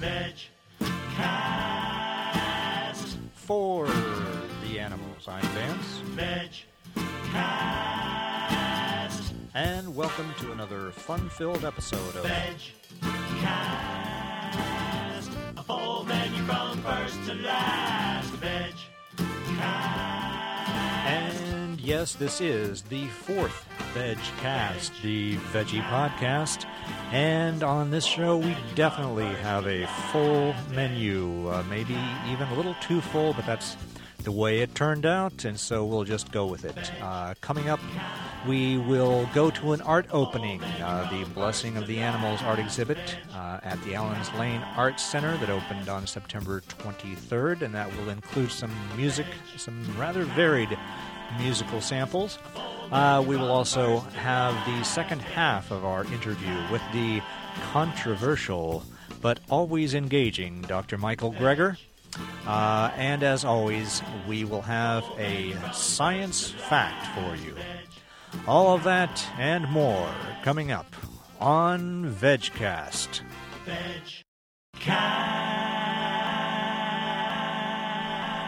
Veg Cast. For the animals, I'm Vance, Veg Cast. and welcome to another fun-filled episode of Veg Cast. A full menu from first to last. Veg. And yes, this is the fourth Veg Cast, the Veggie Podcast. And on this show, we definitely have a full menu, uh, maybe even a little too full, but that's the way it turned out, and so we'll just go with it. Uh, coming up, we will go to an art opening, uh, the Blessing of the Animals art exhibit uh, at the Allens Lane Arts Center that opened on September 23rd, and that will include some music, some rather varied musical samples. Uh, we will also have the second half of our interview with the controversial but always engaging Dr. Michael Greger. Uh, and as always, we will have a science fact for you. All of that and more coming up on VegCast. VegCast.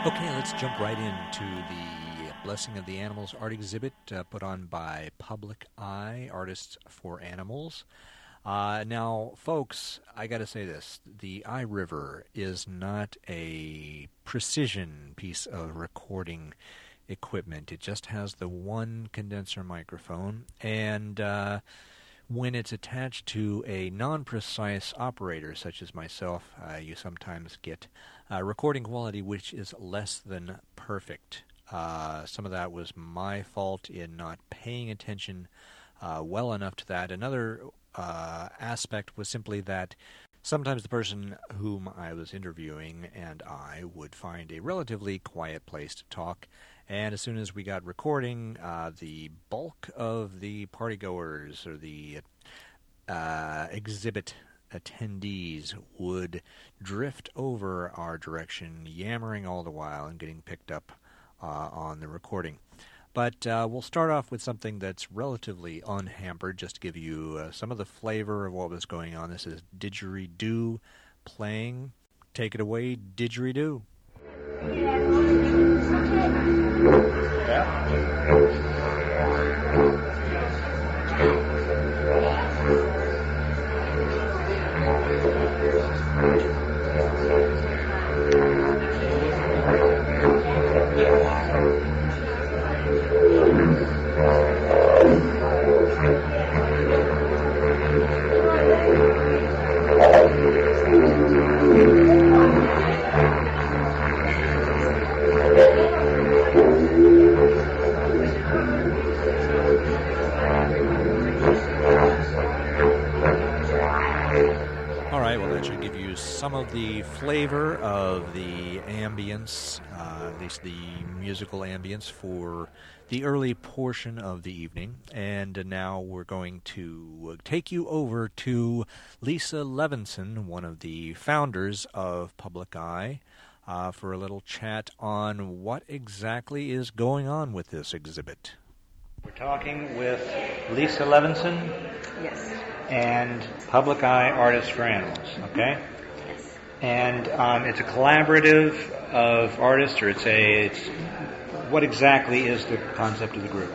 Okay, let's jump right into the Blessing of the Animals art exhibit uh, put on by Public Eye Artists for Animals. Uh, now, folks, I got to say this: the iRiver is not a precision piece of recording equipment. It just has the one condenser microphone, and uh, when it's attached to a non-precise operator, such as myself, uh, you sometimes get uh, recording quality which is less than perfect. Uh, some of that was my fault in not paying attention uh, well enough to that. Another uh, aspect was simply that sometimes the person whom I was interviewing and I would find a relatively quiet place to talk. And as soon as we got recording, uh, the bulk of the partygoers or the uh, exhibit attendees would drift over our direction, yammering all the while and getting picked up uh, on the recording. But uh, we'll start off with something that's relatively unhampered, just to give you uh, some of the flavor of what was going on. This is Didgeridoo playing. Take it away, Didgeridoo. All some of the flavor of the ambience, uh, at least the musical ambience for the early portion of the evening. And now we're going to take you over to Lisa Levinson, one of the founders of Public Eye, uh, for a little chat on what exactly is going on with this exhibit. We're talking with Lisa Levinson Yes. and Public Eye Artists for Animals, okay? And um, it's a collaborative of artists, or it's a, it's, what exactly is the concept of the group?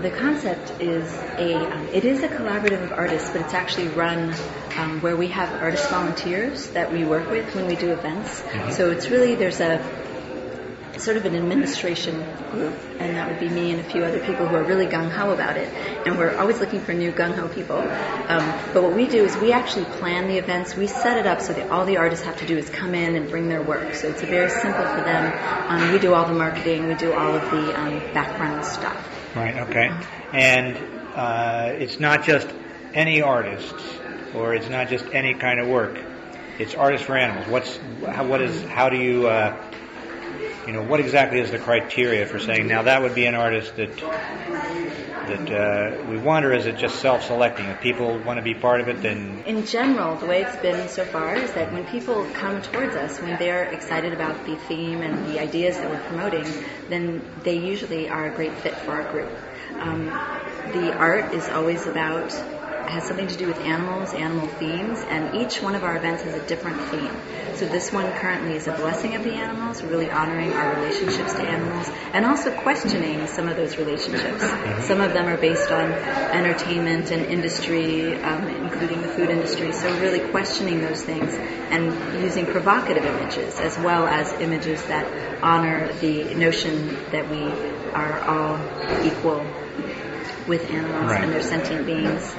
The concept is a, um, it is a collaborative of artists, but it's actually run um, where we have artist volunteers that we work with when we do events. So it's really, there's a, sort of an administration group, and that would be me and a few other people who are really gung ho about it. And we're always looking for new gung ho people. Um, but what we do is we actually plan the events. We set it up so that all the artists have to do is come in and bring their work. So it's very simple for them. Um, we do all the marketing, we do all of the um, background stuff. Right, okay. And uh, it's not just any artists, or it's not just any kind of work. It's artists for animals. What's how, what is how do you uh, you know what exactly is the criteria for saying now that would be an artist that that uh, we want, or is it just self-selecting? If people want to be part of it, then In general, the way it's been so far is that when people come towards us, when they're excited about the theme and the ideas that we're promoting, then they usually are a great fit for our group. Um, the art is always about has something to do with animals, animal themes, and each one of our events has a different theme. So this one currently is a blessing of the animals, really honoring our relationships to animals, and also questioning some of those relationships. Some of them are based on entertainment and industry, um, including the food industry. So really questioning those things and using provocative images as well as images that honor the notion that we are all equal with animals Right. and they're sentient beings.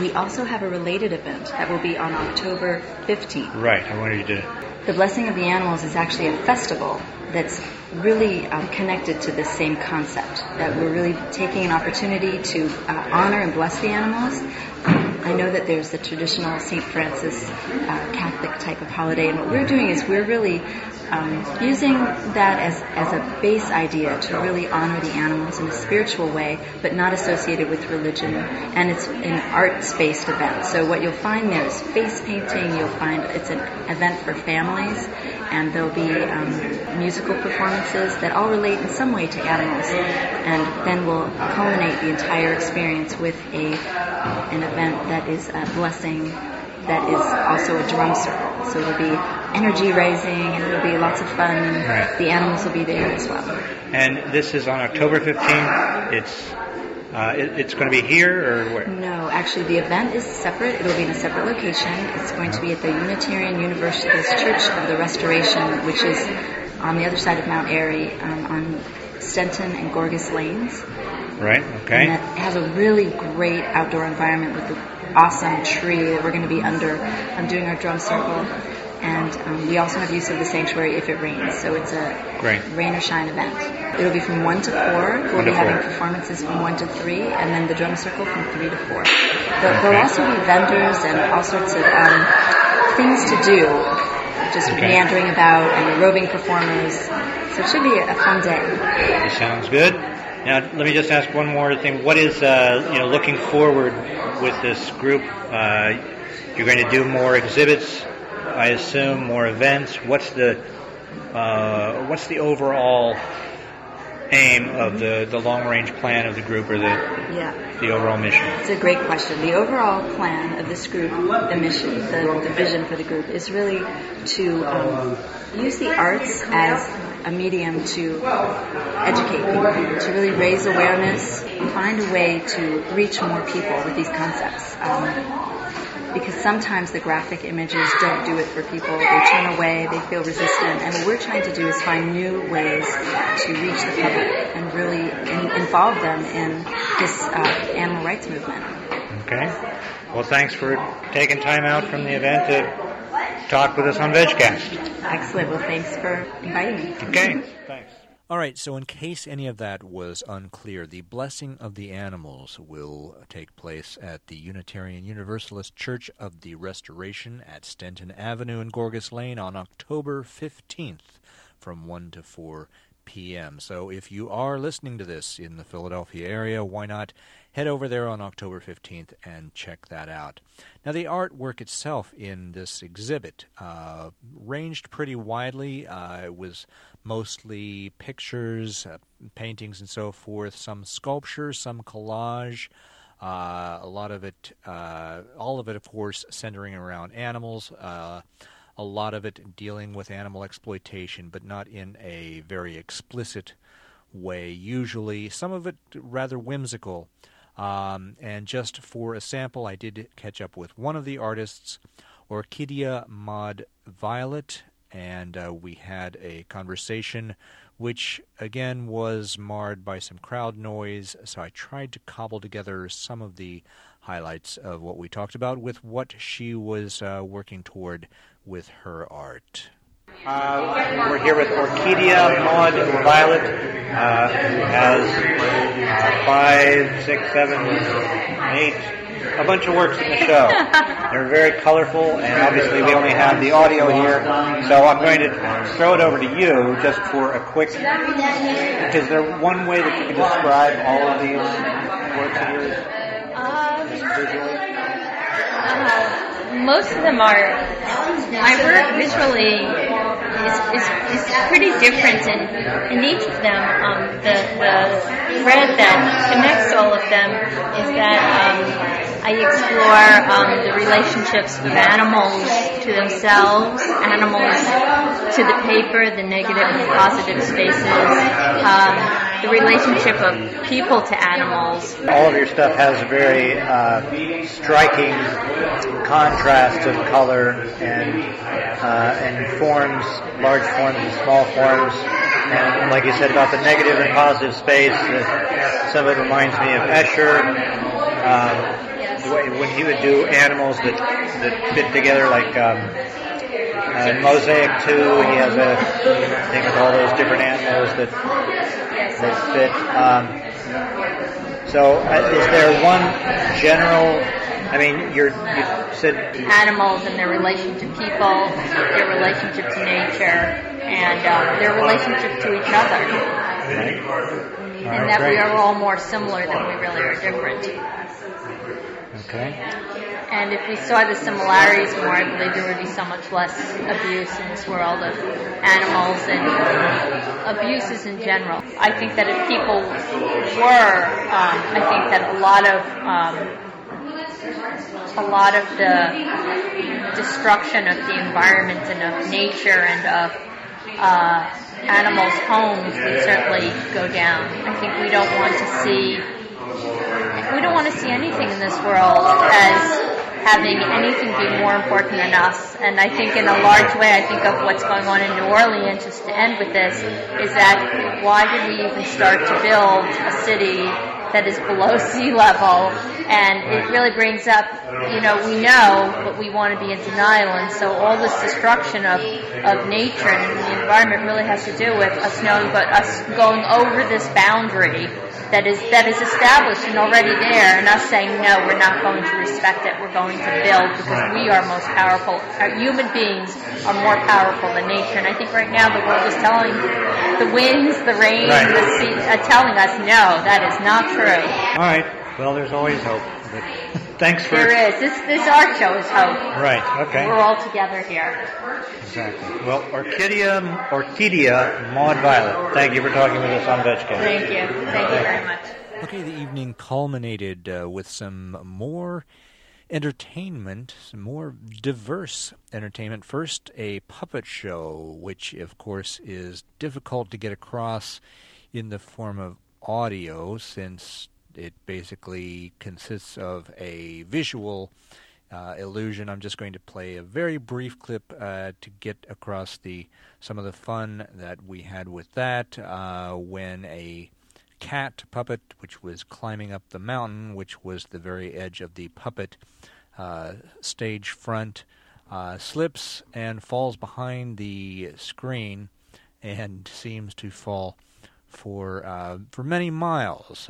We also have a related event that will be on October 15th. Right. I wanted you to. The Blessing of the Animals is actually a festival that's really um, connected to this same concept. That we're really taking an opportunity to uh, honor and bless the animals. I know that there's the traditional St. Francis uh, Catholic type of holiday, and what we're doing is we're really um, using that as, as a base idea to really honor the animals in a spiritual way, but not associated with religion. And it's an arts-based event. So what you'll find there is face painting. You'll find it's an event for families, and there'll be um, musical performances that all relate in some way to animals. And then we'll culminate the entire experience with a an event that is a blessing that is also a drum circle. So it'll be energy raising and it'll be lots of fun. and Right. The animals will be there as well. And this is on October 15th. It's uh, it, it's going to be here or where? No, actually, the event is separate. It'll be in a separate location. It's going to be at the Unitarian Universalist Church of the Restoration, which is on the other side of Mount Airy, um, on Stenton and Gorgas Lanes. Right. And Okay. that has a really great outdoor environment with the awesome tree that we're going to be under. I'm doing our drum circle. And um, we also have use of the sanctuary if it rains. So it's a Great. rain or shine event. It'll be from 1 to 4. We'll One be having four. performances from 1 to 3, and then the drum circle from 3 to 4. There'll, Okay. there'll also be vendors and all sorts of um, things to do, just Okay. meandering about and roving performers. So it should be a fun day. This sounds good. Now, let me just ask one more thing. What is, uh, you know, looking forward with this group? Uh, you're going to do more exhibits, I assume, more events. What's the, uh, what's the overall aim of the, the long range plan of the group or the, Yeah. the overall mission? It's a great question. The overall plan of this group, the mission, the, the vision for the group, is really to um, use the arts as a medium to educate people, to really raise awareness, find a way to reach more people with these concepts. Um, because sometimes the graphic images don't do it for people. They turn away, they feel resistant, and what we're trying to do is find new ways to reach the public and really in, involve them in this uh, animal rights movement. Okay. Well, thanks for taking time out from the event to talk with us on VegCast. Excellent. Well, thanks for inviting me. Okay. Thanks. All right, so in case any of that was unclear, the Blessing of the Animals will take place at the Unitarian Universalist Church of the Restoration at Stenton Avenue in Gorgas Lane on October 15th from 1 to 4 p.m. So if you are listening to this in the Philadelphia area, why not head over there on October 15th and check that out. Now, the artwork itself in this exhibit uh, ranged pretty widely. Uh, it was mostly pictures, uh, paintings, and so forth, some sculpture, some collage. Uh, a lot of it, uh, all of it, of course, centering around animals. Uh, a lot of it dealing with animal exploitation, but not in a very explicit way, usually. Some of it rather whimsical. Um, and just for a sample, I did catch up with one of the artists, Orchidea Maud Violet, and uh, we had a conversation which again was marred by some crowd noise, so I tried to cobble together some of the highlights of what we talked about with what she was uh, working toward with her art. Uh, we're here with Orchidea Maud Violet, uh, who has uh, five, six, seven, eight, a bunch of works in the show. They're very colorful, and obviously we only have the audio here, so I'm going to throw it over to you just for a quick. Is there one way that you can describe all of these works of yours Um, uh, most of them are, I work visually is, is, is pretty different, and in each of them, um, the, the thread that connects all of them is that um, I explore um, the relationships of animals to themselves, animals to the paper, the negative and positive spaces, um, the relationship of people to animals. All of your stuff has a very uh, striking contrast of color and uh, and forms, large forms and small forms. And like you said about the negative and positive space, uh, some of it reminds me of Escher. Um, when he would do animals that that fit together, like um, uh, in Mosaic Two, he has a thing with all those different animals that that fit. Um, so, uh, is there one general? I mean, you're, you said Animals and their relation to people, their relationship to nature, and um, their relationship to each other. And that we are all more similar than we really are different. okay. And if we saw the similarities more, I believe there would be so much less abuse in this world of animals and abuses in general. I think that if people were, um, I think that a lot of um, a lot of the destruction of the environment and of nature and of uh, animals' homes would certainly go down. I think we don't want to see we don't want to see anything in this world as having anything be more important than us. And I think in a large way, I think of what's going on in New Orleans, just to end with this, is that why did we even start to build a city that is below sea level? And it really brings up, you know, we know, but we want to be in denial. And so all this destruction of, of nature and the environment really has to do with us knowing, but us going over this boundary that is that is established and already there, and us saying no, we're not going to respect it. We're going to build because we are most powerful. Our human beings are more powerful than nature, and I think right now the world is telling the winds, the rain, Right. the sea, uh, telling us no, that is not true. All right. Well, there's always hope. But thanks for. There is this this art show is hope. Right. Okay. We're all together here. Exactly. Well, Orchidea, Orchidea, Maud Violet. Thank you for talking with us on VegCast. Thank you, thank you very much. Okay, the evening culminated uh, with some more entertainment, some more diverse entertainment. First, a puppet show, which, of course, is difficult to get across in the form of audio since it basically consists of a visual uh, illusion. I'm just going to play a very brief clip uh, to get across the some of the fun that we had with that uh, when a cat puppet, which was climbing up the mountain, which was the very edge of the puppet uh, stage front, uh, slips and falls behind the screen and seems to fall for uh, for many miles.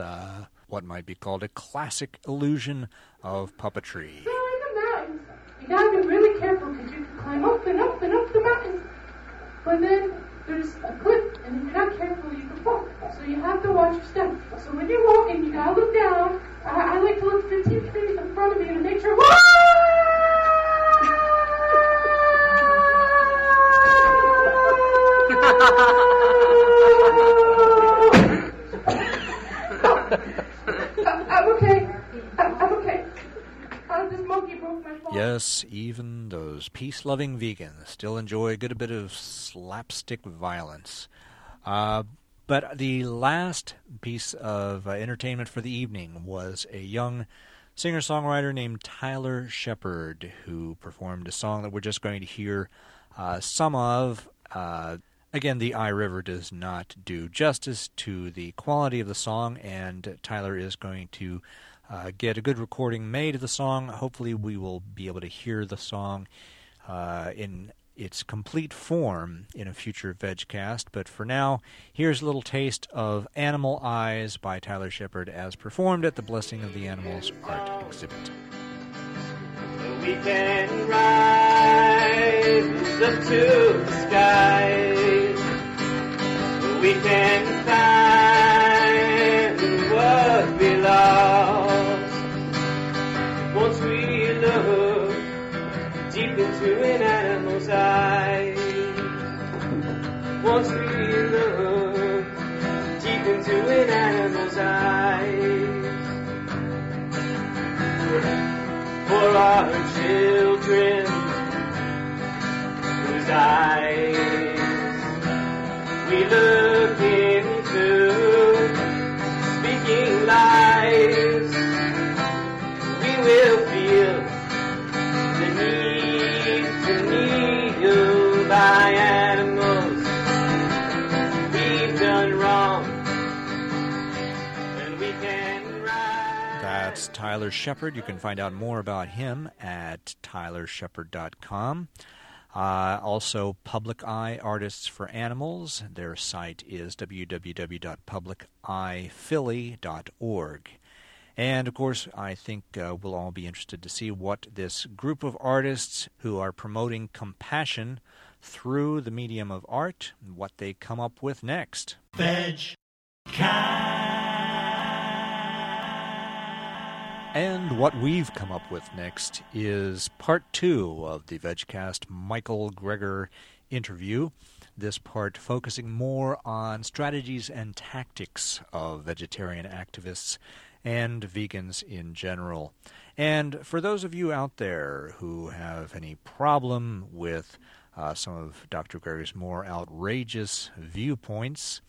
What might be called a classic illusion of puppetry. So in the mountains, you gotta be really careful because you can climb up and up and up the mountains. But then there's a cliff, and if you're not careful, you can fall. So you have to watch your step. So when you're walking, you gotta look down. I, I like to look 15 feet in front of me to make sure. I'm okay. I'm, I'm okay. Uh, this monkey broke my fall. Yes, even those peace loving vegans still enjoy a good bit of slapstick violence. Uh, but the last piece of uh, entertainment for the evening was a young singer songwriter named Tyler Shepard who performed a song that we're just going to hear uh, some of. Uh, again, the iRiver does not do justice to the quality of the song, and Tyler is going to uh, get a good recording made of the song. Hopefully, we will be able to hear the song uh, in its complete form in a future VegCast. But for now, here's a little taste of Animal Eyes by Tyler Shepard as performed at the Blessing of the Animals art exhibit. We can rise up to the sky. We can find what we lost. Once we look deep into an animal's eyes. wants to look deep into an animal's eyes. For our children whose eyes we look into, speaking lies, we will feel the need to kneel by animals we've done wrong. That's Tyler Shepard. You can find out more about him at tylershepard.com. Uh, also, Public Eye Artists for Animals. Their site is www.publiceyephilly.org. And of course, I think uh, we'll all be interested to see what this group of artists who are promoting compassion through the medium of art, what they come up with next. Veg And what we've come up with next is part two of the VegCast Michael Greger interview. This part focusing more on strategies and tactics of vegetarian activists and vegans in general. And for those of you out there who have any problem with uh, some of Dr. Greger's more outrageous viewpoints,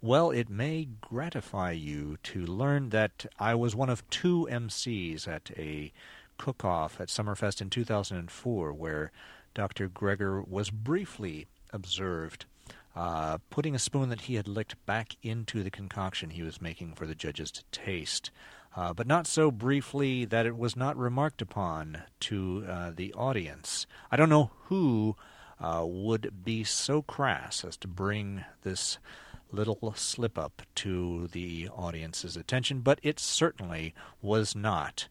well, it may gratify you to learn that I was one of two MCs at a cook off at Summerfest in 2004 where Dr. Greger was briefly observed uh, putting a spoon that he had licked back into the concoction he was making for the judges to taste. Uh, but not so briefly that it was not remarked upon to uh, the audience. I don't know who uh, would be so crass as to bring this little slip up to the audience's attention, but it certainly was not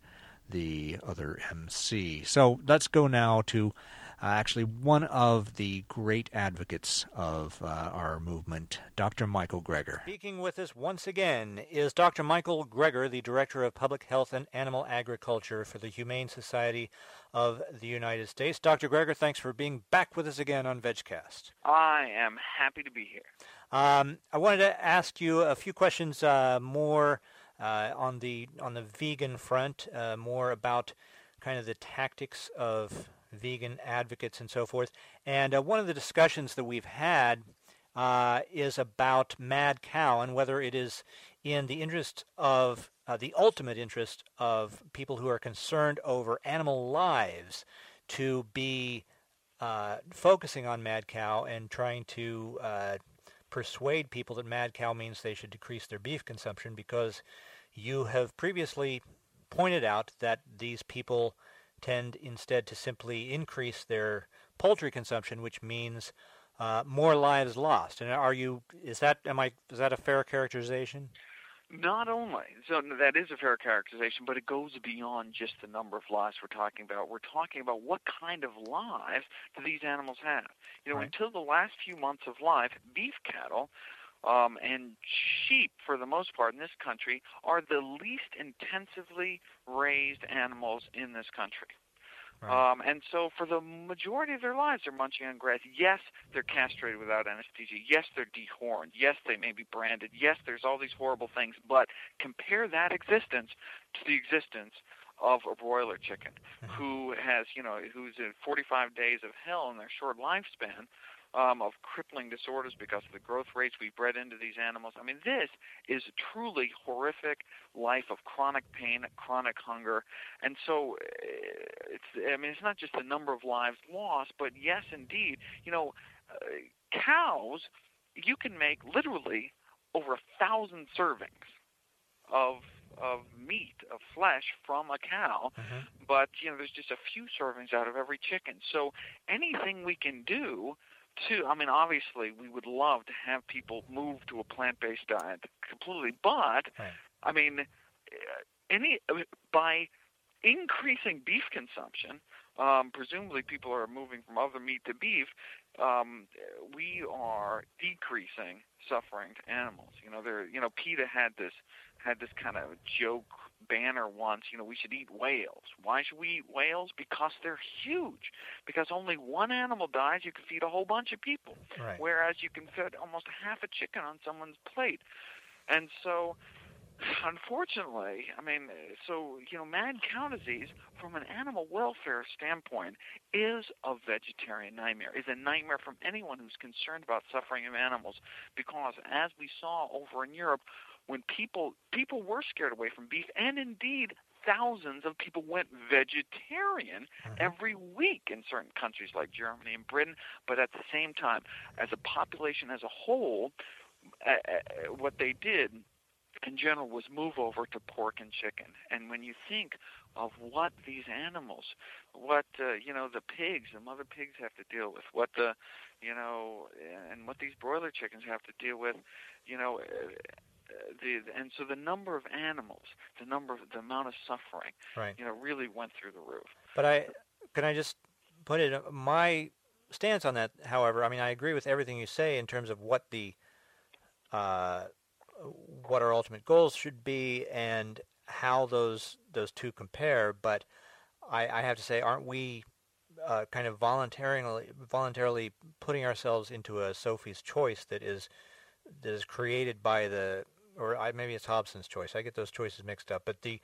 the other MC. So let's go now to uh, actually one of the great advocates of uh, our movement, Dr. Michael Greger. Speaking with us once again is Dr. Michael Greger, the Director of Public Health and Animal Agriculture for the Humane Society of the United States. Dr. Greger, thanks for being back with us again on VegCast. I am happy to be here. Um, I wanted to ask you a few questions uh, more uh, on the on the vegan front, uh, more about kind of the tactics of vegan advocates and so forth. And uh, one of the discussions that we've had uh, is about mad cow and whether it is in the interest of uh, the ultimate interest of people who are concerned over animal lives to be focusing on mad cow and trying to persuade people that mad cow means they should decrease their beef consumption because you have previously pointed out that these people tend instead to simply increase their poultry consumption, which means uh, more lives lost. And are you? Is that am I? Is that a fair characterization? Not only, so that is a fair characterization, but it goes beyond just the number of lives we're talking about. We're talking about what kind of lives do these animals have. You know, Right. until the last few months of life, beef cattle um, and sheep, for the most part in this country, are the least intensively raised animals in this country. Right. Um, and so, for the majority of their lives, they're munching on grass. Yes, they're castrated without anesthesia. Yes, they're dehorned. Yes, they may be branded. Yes, there's all these horrible things. But compare that existence to the existence of a broiler chicken, who has, you know, who's in 45 days of hell in their short lifespan. Um, of crippling disorders because of the growth rates we bred into these animals. I mean, this is a truly horrific life of chronic pain, chronic hunger, and so uh, it's. I mean, it's not just the number of lives lost, but yes, indeed, you know, uh, cows. You can make literally over a thousand servings of of meat of flesh from a cow, but you know, there's just a few servings out of every chicken. So anything we can do to, I mean, obviously, we would love to have people move to a plant-based diet completely, but Right. I mean, uh, any by increasing beef consumption, um, presumably people are moving from other meat to beef. Um, we are decreasing suffering to animals. You know, there. You know, PETA had this had this kind of joke banner once, you know, we should eat whales. Why should we eat whales? Because they're huge. Because only one animal dies, you can feed a whole bunch of people. Right. Whereas you can feed almost half a chicken on someone's plate. And so unfortunately, I mean, so you know, mad cow disease, from an animal welfare standpoint, is a vegetarian nightmare. Is a nightmare from anyone who's concerned about suffering of animals, because as we saw over in Europe, when people people were scared away from beef, and indeed thousands of people went vegetarian Mm-hmm. every week in certain countries like Germany and Britain. But at the same time, as a population as a whole, uh, uh, what they did in general was move over to pork and chicken. And when you think of what these animals, what uh, you know, the pigs, the mother pigs have to deal with, what the, you know, and what these broiler chickens have to deal with, you know. The, and so the number of animals, the number of the amount of suffering, Right. you know, really went through the roof. But I can I just put it my stance on that. However, I mean I agree with everything you say in terms of what the uh, what our ultimate goals should be and how those those two compare. But I, I have to say, aren't we uh, kind of voluntarily voluntarily putting ourselves into a Sophie's choice that is that is created by the or I, maybe it's Hobson's choice. I get those choices mixed up. But the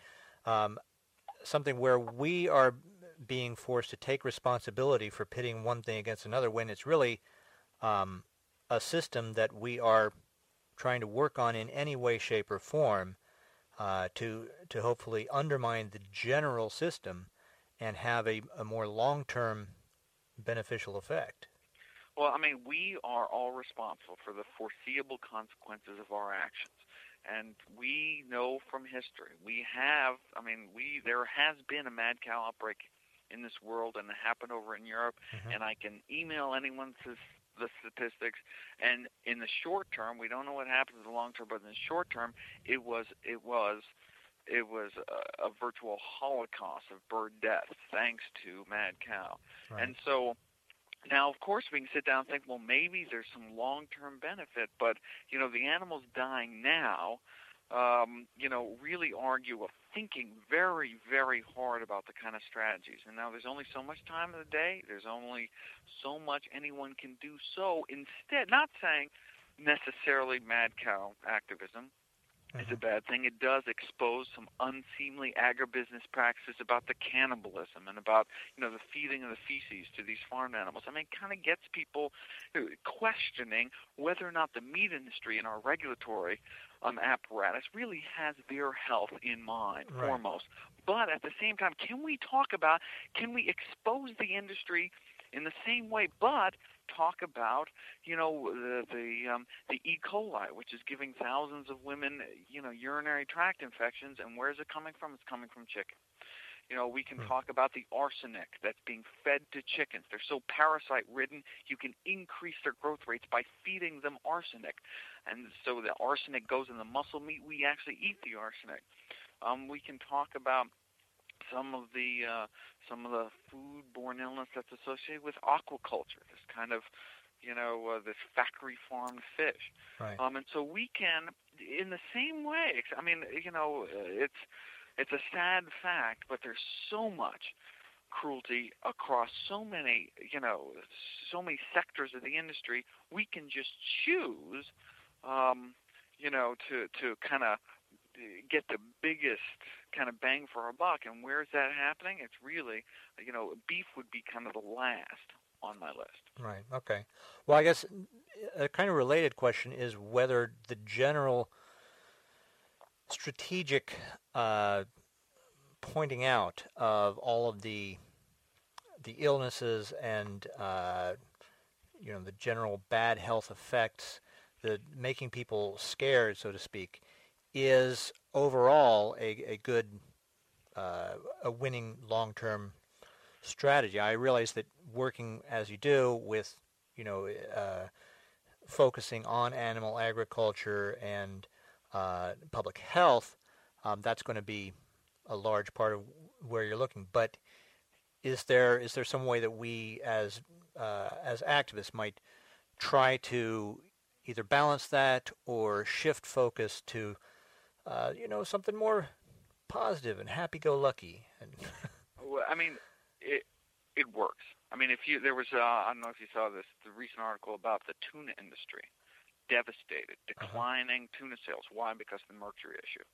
um, something where we are being forced to take responsibility for pitting one thing against another when it's really um, a system that we are trying to work on in any way, shape, or form uh, to to hopefully undermine the general system and have a, a more long-term beneficial effect. Well, I mean, we are all responsible for the foreseeable consequences of our actions. And we know from history, we have, I mean, we there has been a mad cow outbreak in this world, and it happened over in Europe. Mm-hmm. And I can email anyone to the statistics. And in the short term, we don't know what happens in the long term, but in the short term, it was it was it was a, a virtual holocaust of bird death thanks to mad cow. And so now, of course, we can sit down and think, well, maybe there's some long-term benefit, but you know, the animals dying now, um, you know, really argue of thinking very, very hard about the kind of strategies. And now there's only so much time in the day. There's only so much anyone can do. So instead, not saying necessarily mad cow activism is a bad thing. It does expose some unseemly agribusiness practices about the cannibalism and about you know the feeding of the feces to these farm animals. I mean, it kind of gets people uh, questioning whether or not the meat industry and our regulatory um, apparatus really has their health in mind Right. foremost. But at the same time, can we talk about? Can we expose the industry? In the same way, but talk about you know the the um, the E. coli, which is giving thousands of women you know urinary tract infections, and where's it coming from? It's coming from chicken. You know, we can talk about the arsenic that's being fed to chickens. They're so parasite ridden, you can increase their growth rates by feeding them arsenic. And so the arsenic goes in the muscle meat. We actually eat the arsenic. Um, we can talk about some of the uh, some of the food-borne illness that's associated with aquaculture, this kind of you know uh, this factory farmed fish. Right. Um, and so we can, in the same way. I mean, you know, it's it's a sad fact, but there's so much cruelty across so many, you know, so many sectors of the industry. We can just choose, um, you know, to to kind of get the biggest kind of bang for our buck. And where's that happening? It's really, you know, beef would be kind of the last on my list. Right. Okay. Well, I guess a kind of related question is whether the general strategic uh, pointing out of all of the the illnesses and uh, you know the general bad health effects, the making people scared, so to speak, is overall a, a good uh, a winning long term strategy. I realize that working as you do with, you know, uh, focusing on animal agriculture and uh, public health, um, that's going to be a large part of where you're looking. But is there is there some way that we as uh, as activists might try to either balance that or shift focus to uh, you know something more positive and happy-go-lucky. And Well, I mean, it it works. I mean, if you there was uh, I don't know if you saw this the recent article about the tuna industry, devastated, declining tuna sales. Why? Because of the mercury issue.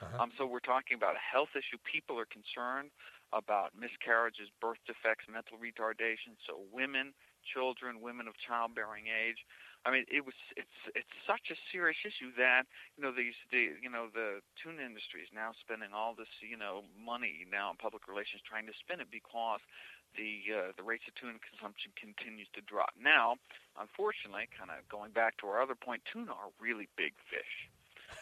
Uh-huh. Um, so we're talking about a health issue. People are concerned about miscarriages, birth defects, mental retardation. So women, children, women of childbearing age. I mean, it was it's it's such a serious issue that you know these the you know the tuna industry is now spending all this you know money now in public relations trying to spin it because the uh, the rates of tuna consumption continues to drop. Now, unfortunately, kind of going back to our other point, tuna are really big fish,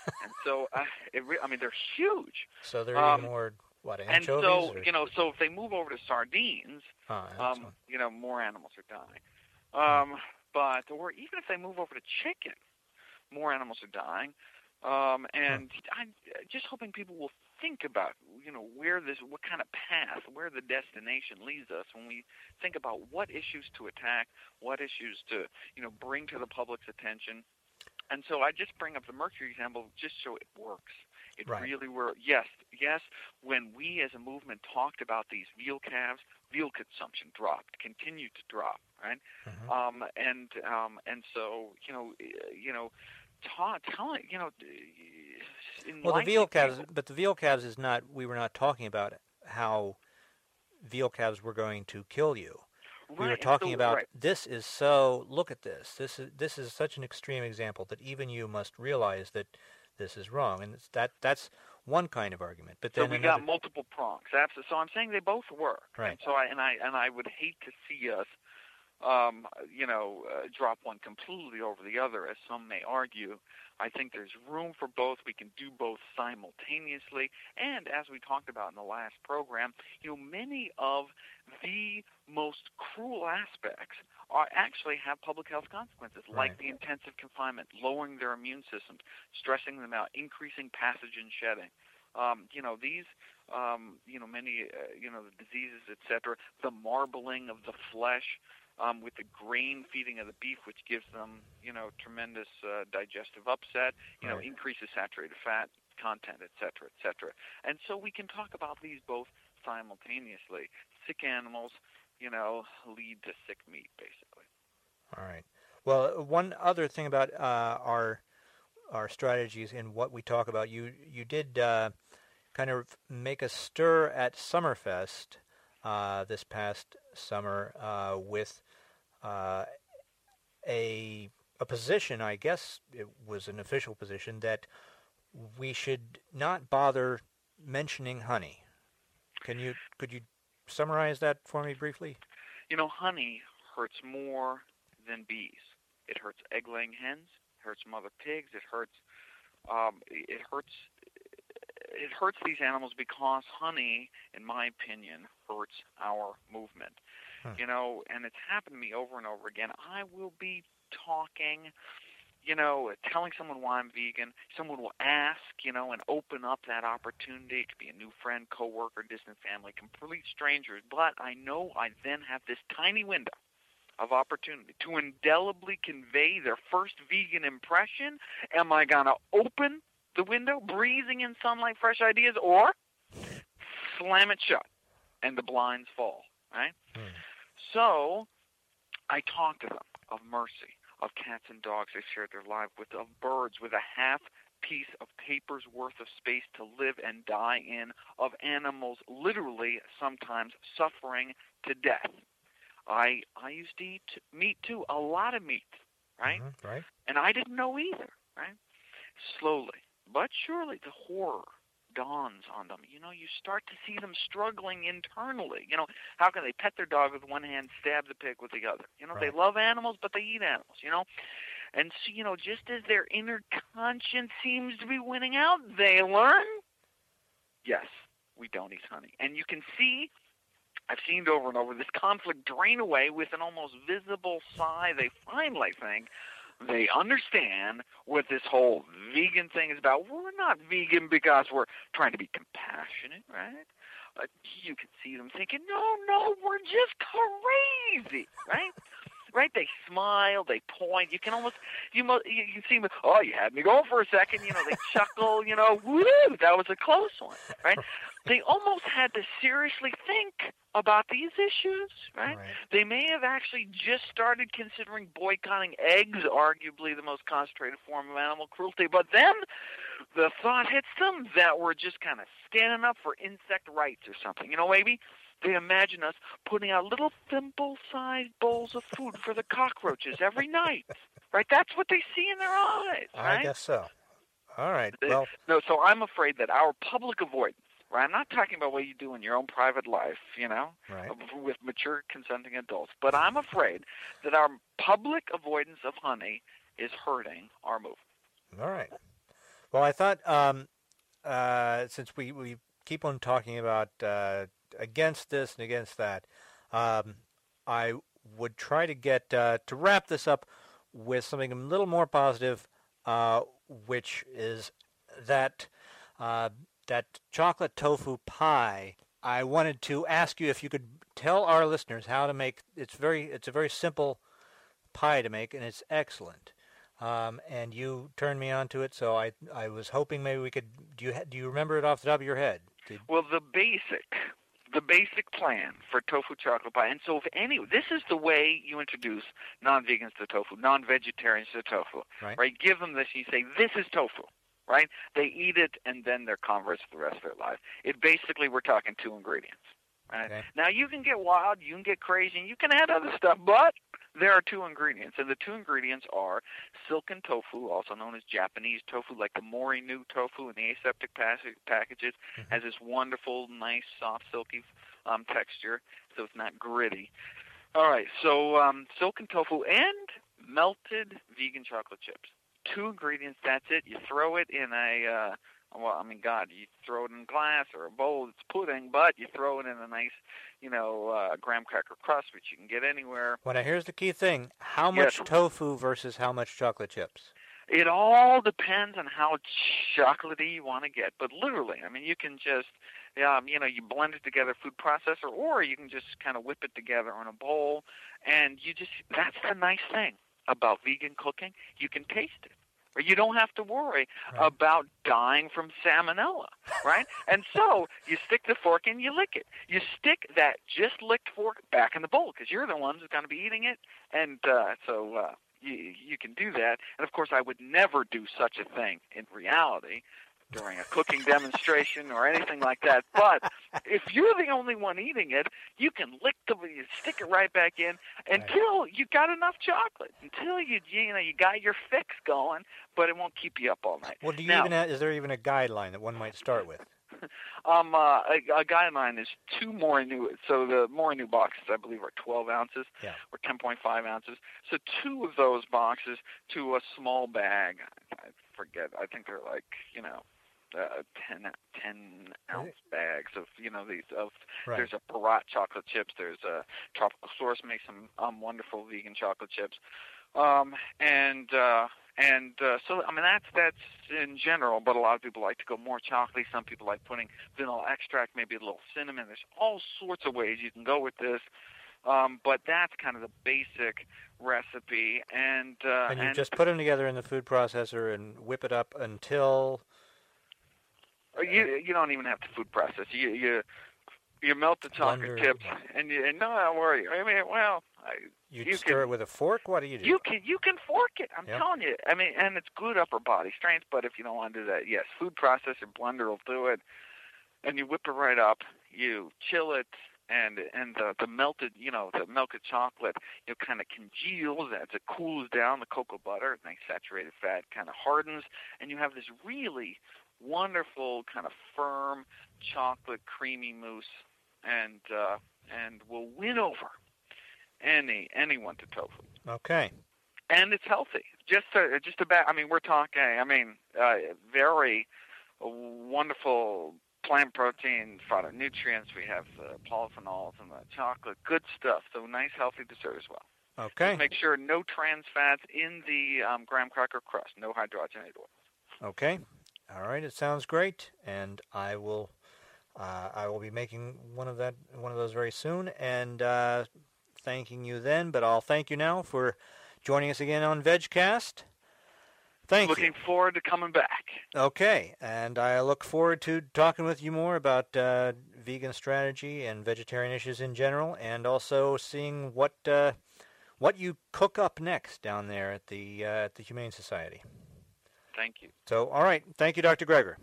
and so uh, it re- I mean they're huge. so they're Um, eating more what anchovies. And so or? you know, so if they move over to sardines, Huh, um, you know, more animals are dying. Um, but or even if they move over to chicken, more animals are dying. Um, and I'm just hoping people will think about, you know, where this, what kind of path, where the destination leads us when we think about what issues to attack, what issues to, you know, bring to the public's attention. And so I just bring up the mercury example just so it works. It Right. really works. Yes, yes. When we as a movement talked about these veal calves, veal consumption dropped, continued to drop, right? Mhm. Um, and um, and so you know, uh, you know, ta- telling you know, Well, the veal calves, people- but the veal calves is not. We were not talking about how veal calves were going to kill you. we were talking so- about right. this is so. Look at this. This is this is such an extreme example that even you must realize that this is wrong, and it's that that's one kind of argument. But So we another, got multiple prongs. So I'm saying they both work. Right. And so I and I and I would hate to see us, um, you know, uh, drop one completely over the other, as some may argue. I think there's room for both. We can do both simultaneously. And as we talked about in the last program, you know, many of the most cruel aspects are actually have public health consequences, like the intensive confinement, lowering their immune systems, stressing them out, increasing pathogen shedding. Um, you know these, um, you know many, uh, you know the diseases, etc. The marbling of the flesh um, with the grain feeding of the beef, which gives them, you know, tremendous uh, digestive upset. You know, increases saturated fat content, etc., etc. And so we can talk about these both simultaneously. Sick animals, you know, lead to sick meat, basically. All right. Well, one other thing about uh, our our strategies and what we talk about, you you did uh, kind of make a stir at Summerfest uh, this past summer uh, with uh, a a position. I guess it was an official position that we should not bother mentioning honey. Can you could you summarize that for me briefly? You know, honey hurts more than bees. It hurts egg-laying hens. It hurts mother pigs. It hurts. Um, it hurts. It hurts these animals because honey, in my opinion, hurts our movement. Hmm. You know, and it's happened to me over and over again. I will be talking you know, telling someone why I'm vegan, someone will ask, you know, and open up that opportunity. It could be a new friend, coworker, distant family, complete strangers. But I know I then have this tiny window of opportunity to indelibly convey their first vegan impression. Am I going to open the window, breathing in sunlight, fresh ideas, or slam it shut and the blinds fall, right? Hmm. So I talk to them of mercy, of cats and dogs they shared their life with, of birds with a half piece of paper's worth of space to live and die in, of animals literally sometimes suffering to death. I I used to eat meat too, a lot of meat, right? Mhm, right. And I didn't know either, right? Slowly, but surely the horror dawns on them. You know, you start to see them struggling internally. You know, how can they pet their dog with one hand, stab the pig with the other? You know, they love animals, but they eat animals, you know? And so, you know, just as their inner conscience seems to be winning out, they learn, yes, we don't eat honey. And you can see I've seen it over and over this conflict drain away with an almost visible sigh. They finally think they understand what this whole vegan thing is about. We're not vegan because we're trying to be compassionate, right? Uh, you can see them thinking, no, no, we're just crazy, right? Right? They smile, they point. You can almost you mo- you, you see them. Oh, you had me going for a second. You know, they chuckle. You know, woo, that was a close one, right? They almost had to seriously think about these issues, right? Right. They may have actually just started considering boycotting eggs, arguably the most concentrated form of animal cruelty, but then the thought hits them that we're just kind of standing up for insect rights or something. You know, maybe they imagine us putting out little thimble-sized bowls of food for the cockroaches every night, right? That's what they see in their eyes, right? I guess so. All right. Well, No, so I'm afraid that our public avoidance, right? I'm not talking about what you do in your own private life, you know, right. with mature consenting adults, but I'm afraid that our public avoidance of honey is hurting our movement. All right. Well, I thought um, uh, since we, we keep on talking about uh, against this and against that, um, I would try to get uh, to wrap this up with something a little more positive, uh, which is that uh, that chocolate tofu pie. I wanted to ask you if you could tell our listeners how to make. It's very. It's a very simple pie to make, and it's excellent um, and you turned me on to it. So I I was hoping maybe we could. Do you do you remember it off the top of your head? Did, Well, the basic, the basic plan for tofu chocolate pie, and so if any, this is the way you introduce non-vegans to tofu, non-vegetarians to tofu, Right. Give them this, and you say, this is tofu, right? They eat it, and then they're converts for the rest of their life. It basically, we're talking two ingredients. Okay. Now you can get wild, you can get crazy, and you can add other stuff, but there are two ingredients, and the two ingredients are silken tofu, also known as Japanese tofu, like the Mori-Nu tofu in the aseptic packages, Mhm. has this wonderful, nice, soft, silky um, texture, so it's not gritty. All right, so um, silken tofu and melted vegan chocolate chips. Two ingredients, that's it. You throw it in a, uh, well, I mean, God, you throw it in glass or a bowl, it's pudding, but you throw it in a nice, you know, uh, graham cracker crust, which you can get anywhere. well, now here's the key thing: how Yes. much tofu versus how much chocolate chips? It all depends on how chocolatey you want to get. But literally, I mean, you can just, um, you know, you blend it together, food processor, or you can just kind of whip it together in a bowl, and you just. That's the nice thing about vegan cooking. You can taste it. Or you don't have to worry Right. about dying from salmonella, right? and so you stick the fork in, you lick it. You stick that just licked fork back in the bowl because you're the ones who's going to be eating it, and uh, so uh, you you can do that. And of course, I would never do such a thing in reality during a cooking demonstration or anything like that. But if you're the only one eating it, you can lick the you stick it right back in until you got enough chocolate. Until you you know you got your fix going, but it won't keep you up all night. Well, do you Now- even have, is there even a guideline that one might start with? Um, uh, a, a guideline is two Mori-Nu. So the Mori-Nu boxes, I believe, are 12 ounces Yeah. or 10.5 ounces. So two of those boxes to a small bag. I forget. I think they're like you know. Uh, 10, 10 ounce bags of you know these of Right. there's a Barat chocolate chips there's a tropical source makes some um wonderful vegan chocolate chips um and uh and uh, so I mean that's that's in general, but a lot of people like to go more chocolatey. Some people like putting vanilla extract, maybe a little cinnamon. There's all sorts of ways you can go with this, um, but that's kind of the basic recipe. And uh, and you just put them together in the food processor and whip it up until Uh, you uh, you don't even have to food process. You you you melt the chocolate Blender, chips, and you and no, don't worry. I mean, well, I, you, You stir can- it with a fork. What do you do? You can you can fork it. I'm Yeah. telling you. I mean, and it's good upper body strength. But if you don't want to do that, yes, food processor blender will do it. And you whip it right up. You chill it, and and the the melted you know the melted chocolate you know kind of congeals as it cools down. The cocoa butter, nice saturated fat, kind of hardens, and you have this really wonderful kind of firm chocolate creamy mousse, and uh, and will win over any anyone to tofu okay. and it's healthy. Just uh, just about. I mean, we're talking. I mean, uh, very wonderful plant protein, phytonutrients. We have uh, polyphenols in the chocolate. Good stuff. So nice, healthy dessert as well. Okay. Make sure no trans fats in the um, graham cracker crust. No hydrogenated oil. Okay. All right. It sounds great, and I will. Uh, I will be making one of that, one of those very soon. And uh, thanking you then, but I'll thank you now for joining us again on VegCast. Thank Looking you. forward to coming back. Okay, and I look forward to talking with you more about uh, vegan strategy and vegetarian issues in general, and also seeing what uh, what you cook up next down there at the uh, at the Humane Society. Thank you. So, all right, thank you, Dr. Greger.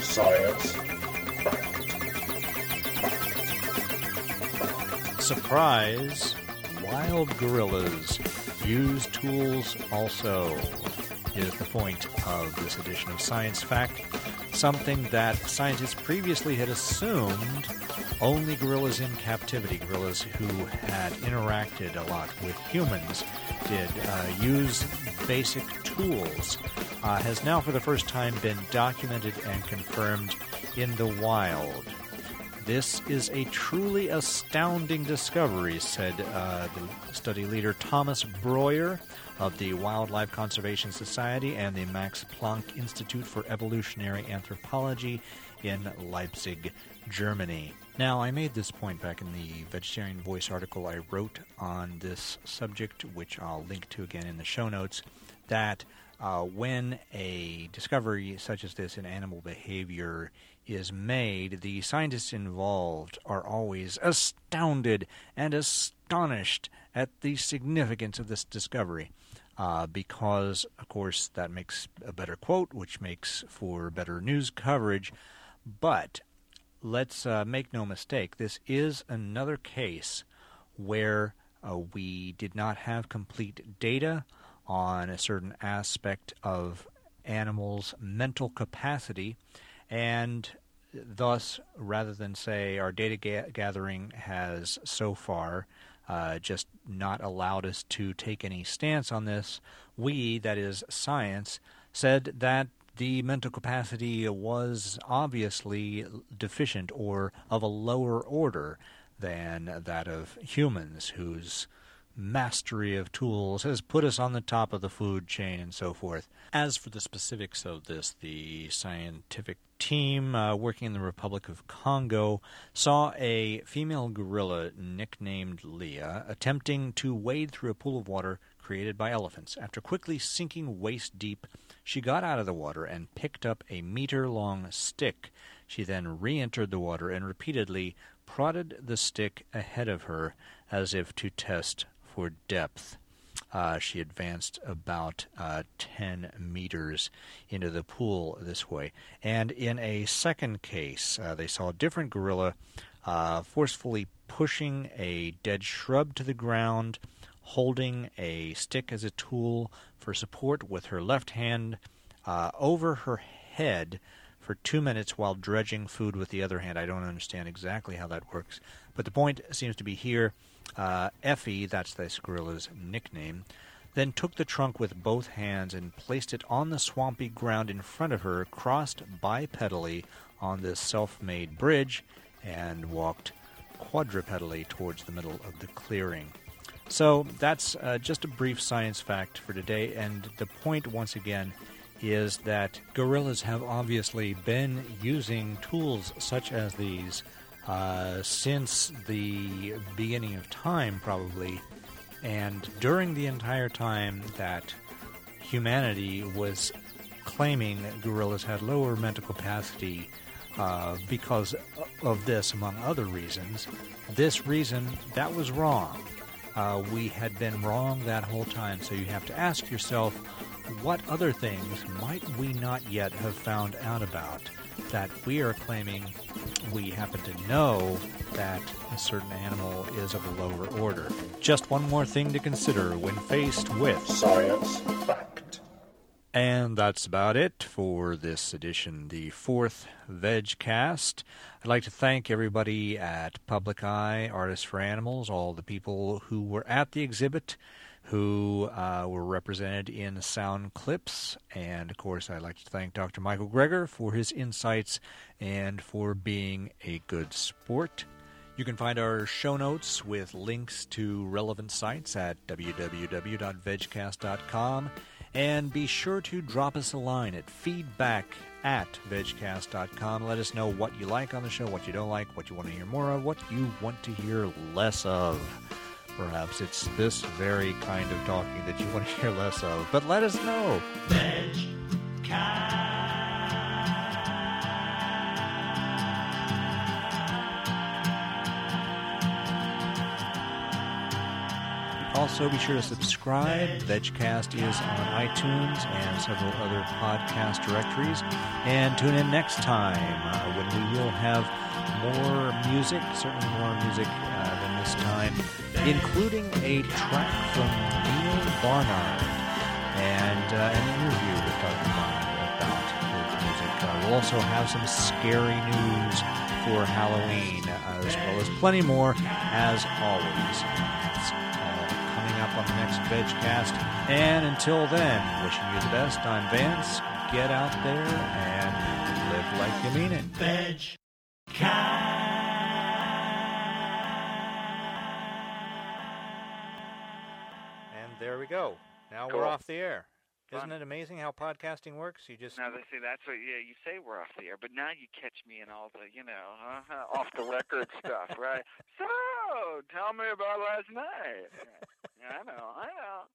Science. Surprise! Wild gorillas use tools also, is the point of this edition of Science Fact. Something that scientists previously had assumed only gorillas in captivity, gorillas who had interacted a lot with humans, did uh, use basic tools, uh, has now for the first time been documented and confirmed in the wild. This is a truly astounding discovery, said uh, the study leader Thomas Breuer of the Wildlife Conservation Society and the Max Planck Institute for Evolutionary Anthropology in Leipzig, Germany. Now, I made this point back in the Vegetarian Voice article I wrote on this subject, which I'll link to again in the show notes, that uh, when a discovery such as this in animal behavior is made, the scientists involved are always astounded and astonished at the significance of this discovery. Uh, because, of course, that makes a better quote, which makes for better news coverage. But let's uh, make no mistake, this is another case where uh, we did not have complete data on a certain aspect of animals' mental capacity, and thus, rather than say our data ga- gathering has so far uh, just not allowed us to take any stance on this, we, that is science, said that the mental capacity was obviously deficient or of a lower order than that of humans, whose mastery of tools has put us on the top of the food chain and so forth. As for the specifics of this, the scientific team uh, working in the Republic of Congo saw a female gorilla nicknamed Leah attempting to wade through a pool of water created by elephants. After quickly sinking waist deep, she got out of the water and picked up a meter long stick. She then re entered the water and repeatedly prodded the stick ahead of her as if to test for depth. Uh, she advanced about uh, 10 meters into the pool this way. And in a second case, uh, they saw a different gorilla uh, forcefully pushing a dead shrub to the ground, holding a stick as a tool for support with her left hand uh, over her head for two minutes while dredging food with the other hand. I don't understand exactly how that works. But the point seems to be here uh, Effie, that's this gorilla's nickname, then took the trunk with both hands and placed it on the swampy ground in front of her, crossed bipedally on this self made bridge, and walked quadrupedally towards the middle of the clearing. So that's uh, just a brief science fact for today, and the point, once again, is that gorillas have obviously been using tools such as these uh, since the beginning of time, probably. And during the entire time that humanity was claiming that gorillas had lower mental capacity uh, because of this, among other reasons, this reason, that was wrong. Uh, we had been wrong that whole time, so you have to ask yourself what other things might we not yet have found out about that we are claiming we happen to know that a certain animal is of a lower order. Just one more thing to consider when faced with Science fact. and that's about it for this edition, the fourth VegCast. I'd like to thank everybody at Public Eye, Artists for Animals, all the people who were at the exhibit, who uh, were represented in sound clips. And of course, I'd like to thank Dr. Michael Greger for his insights and for being a good sport. You can find our show notes with links to relevant sites at www.vegcast.com. And be sure to drop us a line at feedback at vegcast.com. Let us know what you like on the show, what you don't like, what you want to hear more of, what you want to hear less of. Perhaps it's this very kind of talking that you want to hear less of, but let us know. Also, be sure to subscribe. VegCast is on iTunes and several other podcast directories. And tune in next time uh, when we will have more music, certainly more music uh, than this time, including a track from Neal Barnard and uh, an interview with Dr. Barnard about his music. Uh, we'll also have some scary news for Halloween, uh, as well as plenty more, as always. It's all coming up on the next VegCast. And until then, wishing you the best. I'm Vance. Get out there and live like you mean it. Veg we go. Now Cool. we're off the air. Isn't it amazing how podcasting works? You just Now they say that's what yeah you say we're off the air, but now you catch me in all the you know uh, off the record stuff, right? So tell me about last night. Yeah, I know, I know.